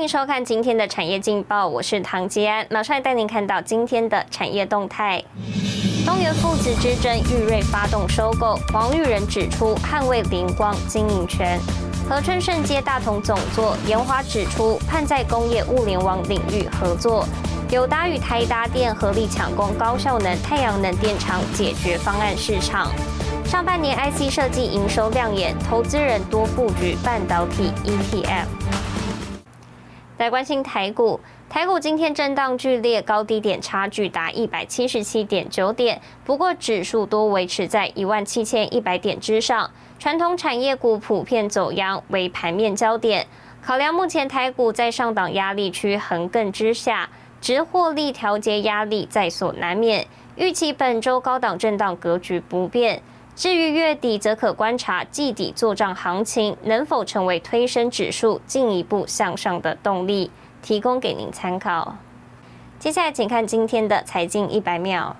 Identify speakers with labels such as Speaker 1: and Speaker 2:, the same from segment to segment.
Speaker 1: 欢迎收看今天的产业劲报，我是唐吉安，马上带您看到今天的产业动态。东元父子之争，玉瑞发动收购，黄玉仁指出捍卫灵光经营权。和春盛接大同总座，研华指出盼在工业物联网领域合作。友达与台达电合力抢攻高效能太阳能电厂解决方案市场。上半年 IC 设计营收亮眼，投资人多布局半导体 ETF。来关心台股，台股今天震荡剧烈，高低点差距达一百七十七点九点，不过指数多维持在一万七千一百点之上。传统产业股普遍走阳，为盘面焦点。考量目前台股在上档压力区横亘之下。值获利调节压力在所难免，预期本周高档震荡格局不变。至于月底，则可观察季底做账行情能否成为推升指数进一步向上的动力，提供给您参考。接下来，请看今天的财经一百秒。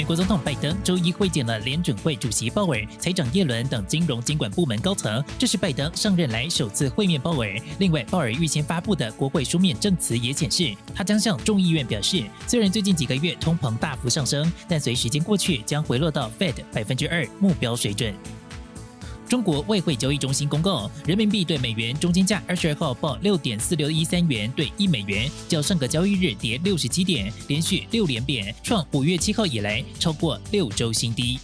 Speaker 2: 美国总统拜登周一会见了联准会主席鲍尔、财长耶伦等金融监管部门高层，这是拜登上任来首次会面鲍尔。另外，鲍尔预先发布的国会书面证词也显示，他将向众议院表示，虽然最近几个月通膨大幅上升，但随时间过去将回落到 Fed 百分之二目标水准。中国外汇交易中心公告，人民币对美元中间价二十二号报六点四六一三元兑一美元，较上个交易日跌六十七点，连续六连贬，创五月七号以来超过六周新低。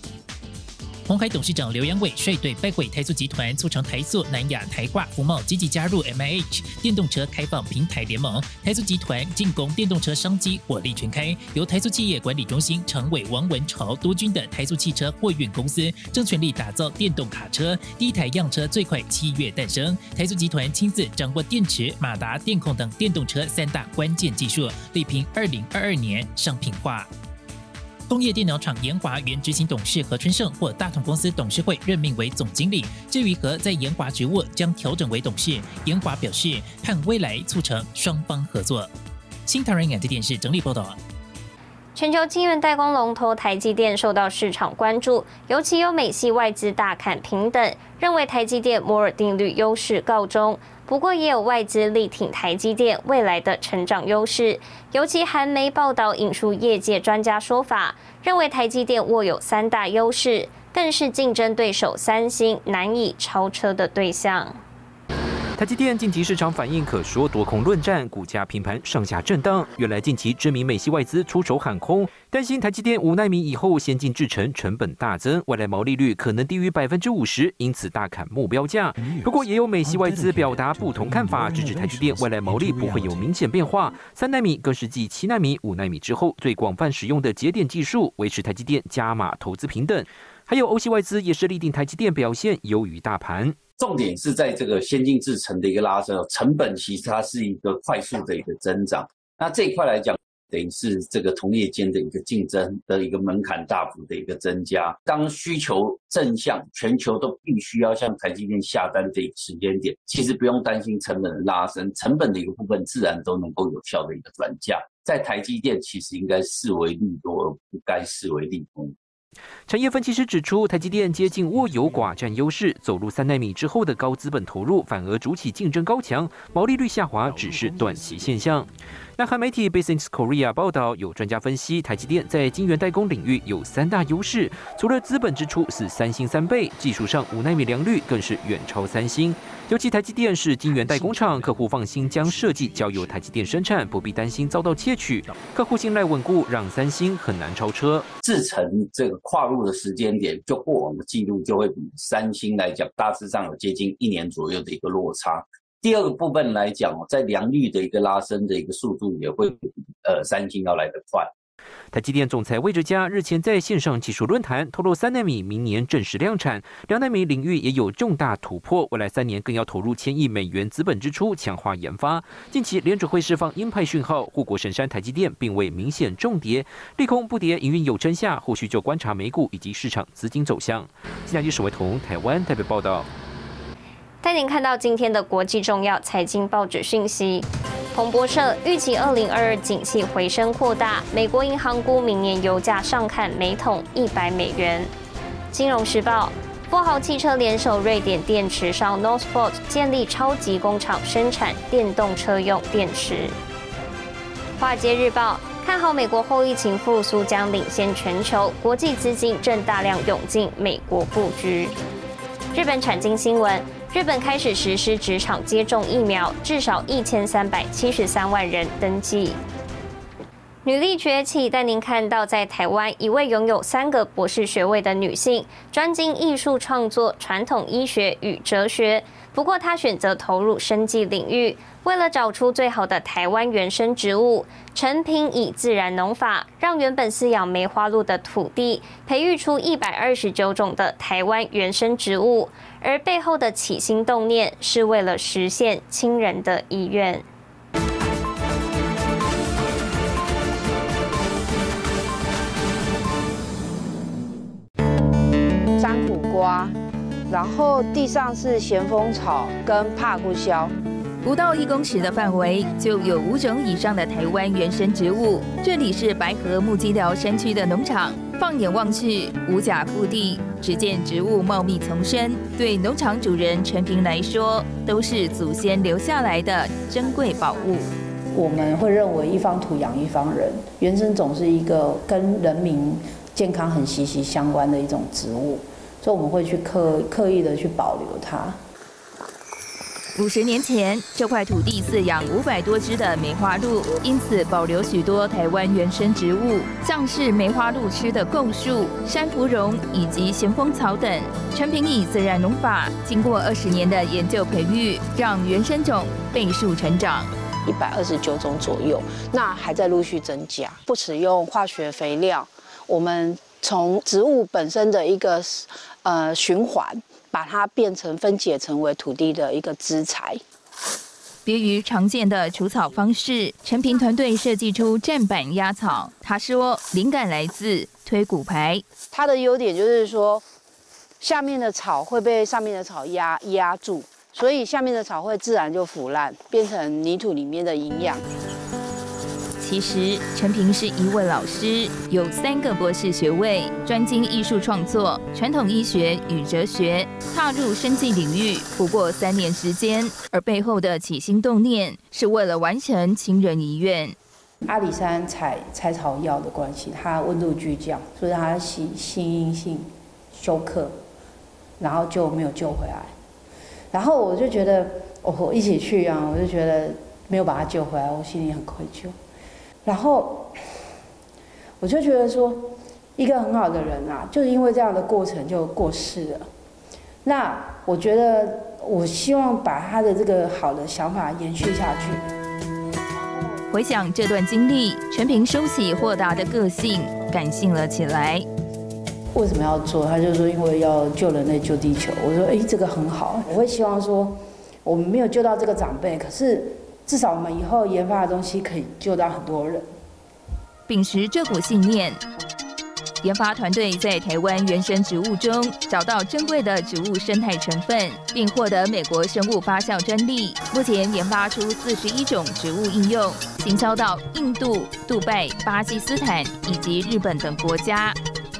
Speaker 2: 红海董事长刘扬伟率队拜会台塑集团，促成台塑、南亚、台化、福茂积极加入 M I H 电动车开放平台联盟。台塑集团进攻电动车商机火力全开，由台塑企业管理中心常委王文朝督军的台塑汽车货运公司，正全力打造电动卡车，第一台样车最快七月诞生。台塑集团亲自掌握电池、马达、电控等电动车三大关键技术，力拼二零二二年商品化。工业电脑厂研华原执行董事何春盛获大同公司董事会任命为总经理，至于何在研华职务将调整为董事。研华表示，盼未来促成双方合作。新唐人眼镜电视整理报道。
Speaker 1: 全球晶圆代工龙头台积电受到市场关注，尤其有美系外资大砍平等，认为台积电摩尔定律优势告终。不过，也有外资力挺台积电未来的成长优势。尤其韩媒报道引述业界专家说法，认为台积电握有三大优势，更是竞争对手三星难以超车的对象。
Speaker 3: 台积电近期市场反应可说多空论战，股价平盘上下震荡。原来近期知名美系外资出手喊空，担心台积电五纳米以后先进制程成本大增，未来毛利率可能低于百分之五十，因此大砍目标价。不过也有美系外资表达不同看法，支持台积电未来毛利不会有明显变化。三纳米更是继七纳米、五纳米之后最广泛使用的节点技术，维持台积电加码投资平等。还有欧系外资也是力定台积电表现优于大盘。
Speaker 4: 重点是在这个先进制程的一个拉升，成本其实它是一个快速的一个增长。那这一块来讲，等于是这个同业间的一个竞争的一个门槛大幅的一个增加。当需求正向，全球都必须要向台积电下单的一个时间点，其实不用担心成本的拉升，成本的一个部分自然都能够有效的一个转嫁。在台积电，其实应该视为利多，而不该视为利空。
Speaker 3: 产业分析师指出，台积电接近握有寡占优势，走入三纳米之后的高资本投入反而主起竞争高强，毛利率下滑只是短期现象。南韩媒体 Business Korea 报道，有专家分析，台积电在晶圆代工领域有三大优势，除了资本支出是三星三倍，技术上五纳米良率更是远超三星。尤其台积电是晶圆代工厂，客户放心将设计交由台积电生产，不必担心遭到窃取，客户信赖稳固，让三星很难超车。
Speaker 4: 制成这个跨入的时间点，就过往的记录就会比三星来讲，大致上有接近一年左右的一个落差。第二个部分来讲，在良率的一个拉升的一个速度也会比呃三星要来得快。
Speaker 3: 台积电总裁魏哲嘉日前在线上技术论坛透露，三纳米明年正式量产，两纳米领域也有重大突破，未来三年更要投入千亿美元资本支出强化研发。近期联准会释放鹰派讯号，护国神山台积电并未明显重跌，利空不跌，营运有真下，后续就观察美股以及市场资金走向。新加坡史维彤台湾代表报道。
Speaker 1: 带您看到今天的国际重要财经报纸讯息。彭博社预期二零二二景气回升扩大，美国银行估明年油价上看每桶一百美元。金融时报，富豪汽车联手瑞典电池商 Northvolt 建立超级工厂，生产电动车用电池。华尔街日报看好美国后疫情复苏将领先全球，国际资金正大量涌进美国布局。日本产经新闻。日本开始实施职场接种疫苗，至少一千三百七十三万人登记。女力崛起，带您看到在台湾一位拥有三个博士学位的女性，专精艺术创作、传统医学与哲学。不过，她选择投入生计领域。为了找出最好的台湾原生植物，陈平以自然农法，让原本饲养梅花鹿的土地，培育出一百二十九种的台湾原生植物。而背后的起心动念，是为了实现亲人的意愿。
Speaker 5: 山苦瓜，然后地上是咸丰草跟帕布肖。
Speaker 6: 不到一公尺的范围，就有五种以上的台湾原生植物。这里是白河木基寮山区的农场，放眼望去，五甲腹地，只见植物茂密丛生。对农场主人陈平来说，都是祖先留下来的珍贵宝物。
Speaker 5: 我们会认为一方土养一方人，原生种是一个跟人民健康很息息相关的一种植物，所以我们会去刻刻意的去保留它。
Speaker 6: 五十年前，这块土地饲养五百多只的梅花鹿，因此保留许多台湾原生植物，像是梅花鹿吃的构树、山芙蓉以及咸丰草等。陈平以自然农法，经过二十年的研究培育，让原生种倍数成长，
Speaker 5: 一百二十九种左右，那还在陆续增加。不使用化学肥料，我们从植物本身的一个呃循环。把它变成分解成为土地的一个资材。
Speaker 6: 别于常见的除草方式，陈平团队设计出站板压草。他说，灵感来自推骨牌。
Speaker 5: 它的优点就是说，下面的草会被上面的草压压住，所以下面的草会自然就腐烂，变成泥土里面的营养。
Speaker 6: 其实，陈平是一位老师，有三个博士学位，专精艺术创作、传统医学与哲学，踏入生计领域不过三年时间。而背后的起心动念，是为了完成亲人遗愿。
Speaker 5: 阿里山采采草药的关系，它温度巨降，所以它心心因性休克，然后就没有救回来。然后我就觉得，我一起去啊，我就觉得没有把他救回来，我心里很愧疚。然后我就觉得说，一个很好的人啊，就是因为这样的过程就过世了。那我觉得，我希望把他的这个好的想法延续下去。
Speaker 6: 回想这段经历，陈平收起豁达的个性，感性了起来。
Speaker 5: 为什么要做？他就说，因为要救人类、救地球。我说，哎，这个很好。我会希望说，我们没有救到这个长辈，可是。至少我们以后研发的东西可以救到很多人。
Speaker 6: 秉持这股信念，研发团队在台湾原生植物中找到珍贵的植物生态成分，并获得美国生物发酵专利。目前研发出四十一种植物应用，行销到印度、杜拜、巴基斯坦以及日本等国家。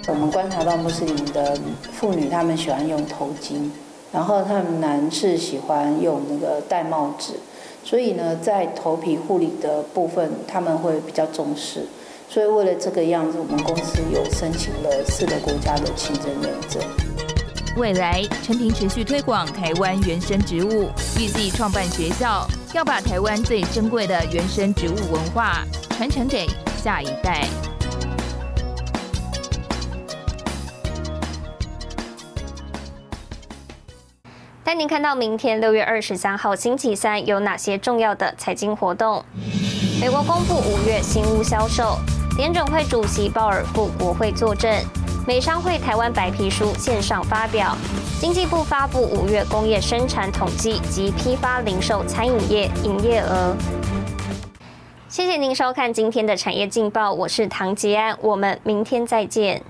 Speaker 5: 我们观察到穆斯林的妇女，她们喜欢用头巾，然后她们男士喜欢用那个戴帽子。所以呢，在头皮护理的部分，他们会比较重视。所以为了这个样子，我们公司有申请了四个国家的清真认证。
Speaker 6: 未来，陈平持续推广台湾原生植物，预计创办学校，要把台湾最珍贵的原生植物文化传承给下一代。
Speaker 1: 带您看到明天六月二十三号星期三有哪些重要的财经活动。美国公布五月新屋销售，联准会主席鲍尔赴国会作证，美商会台湾白皮书线上发表，经济部发布五月工业生产统计及批发零售餐饮业营业额。谢谢您收看今天的产业劲报，我是唐吉安，我们明天再见。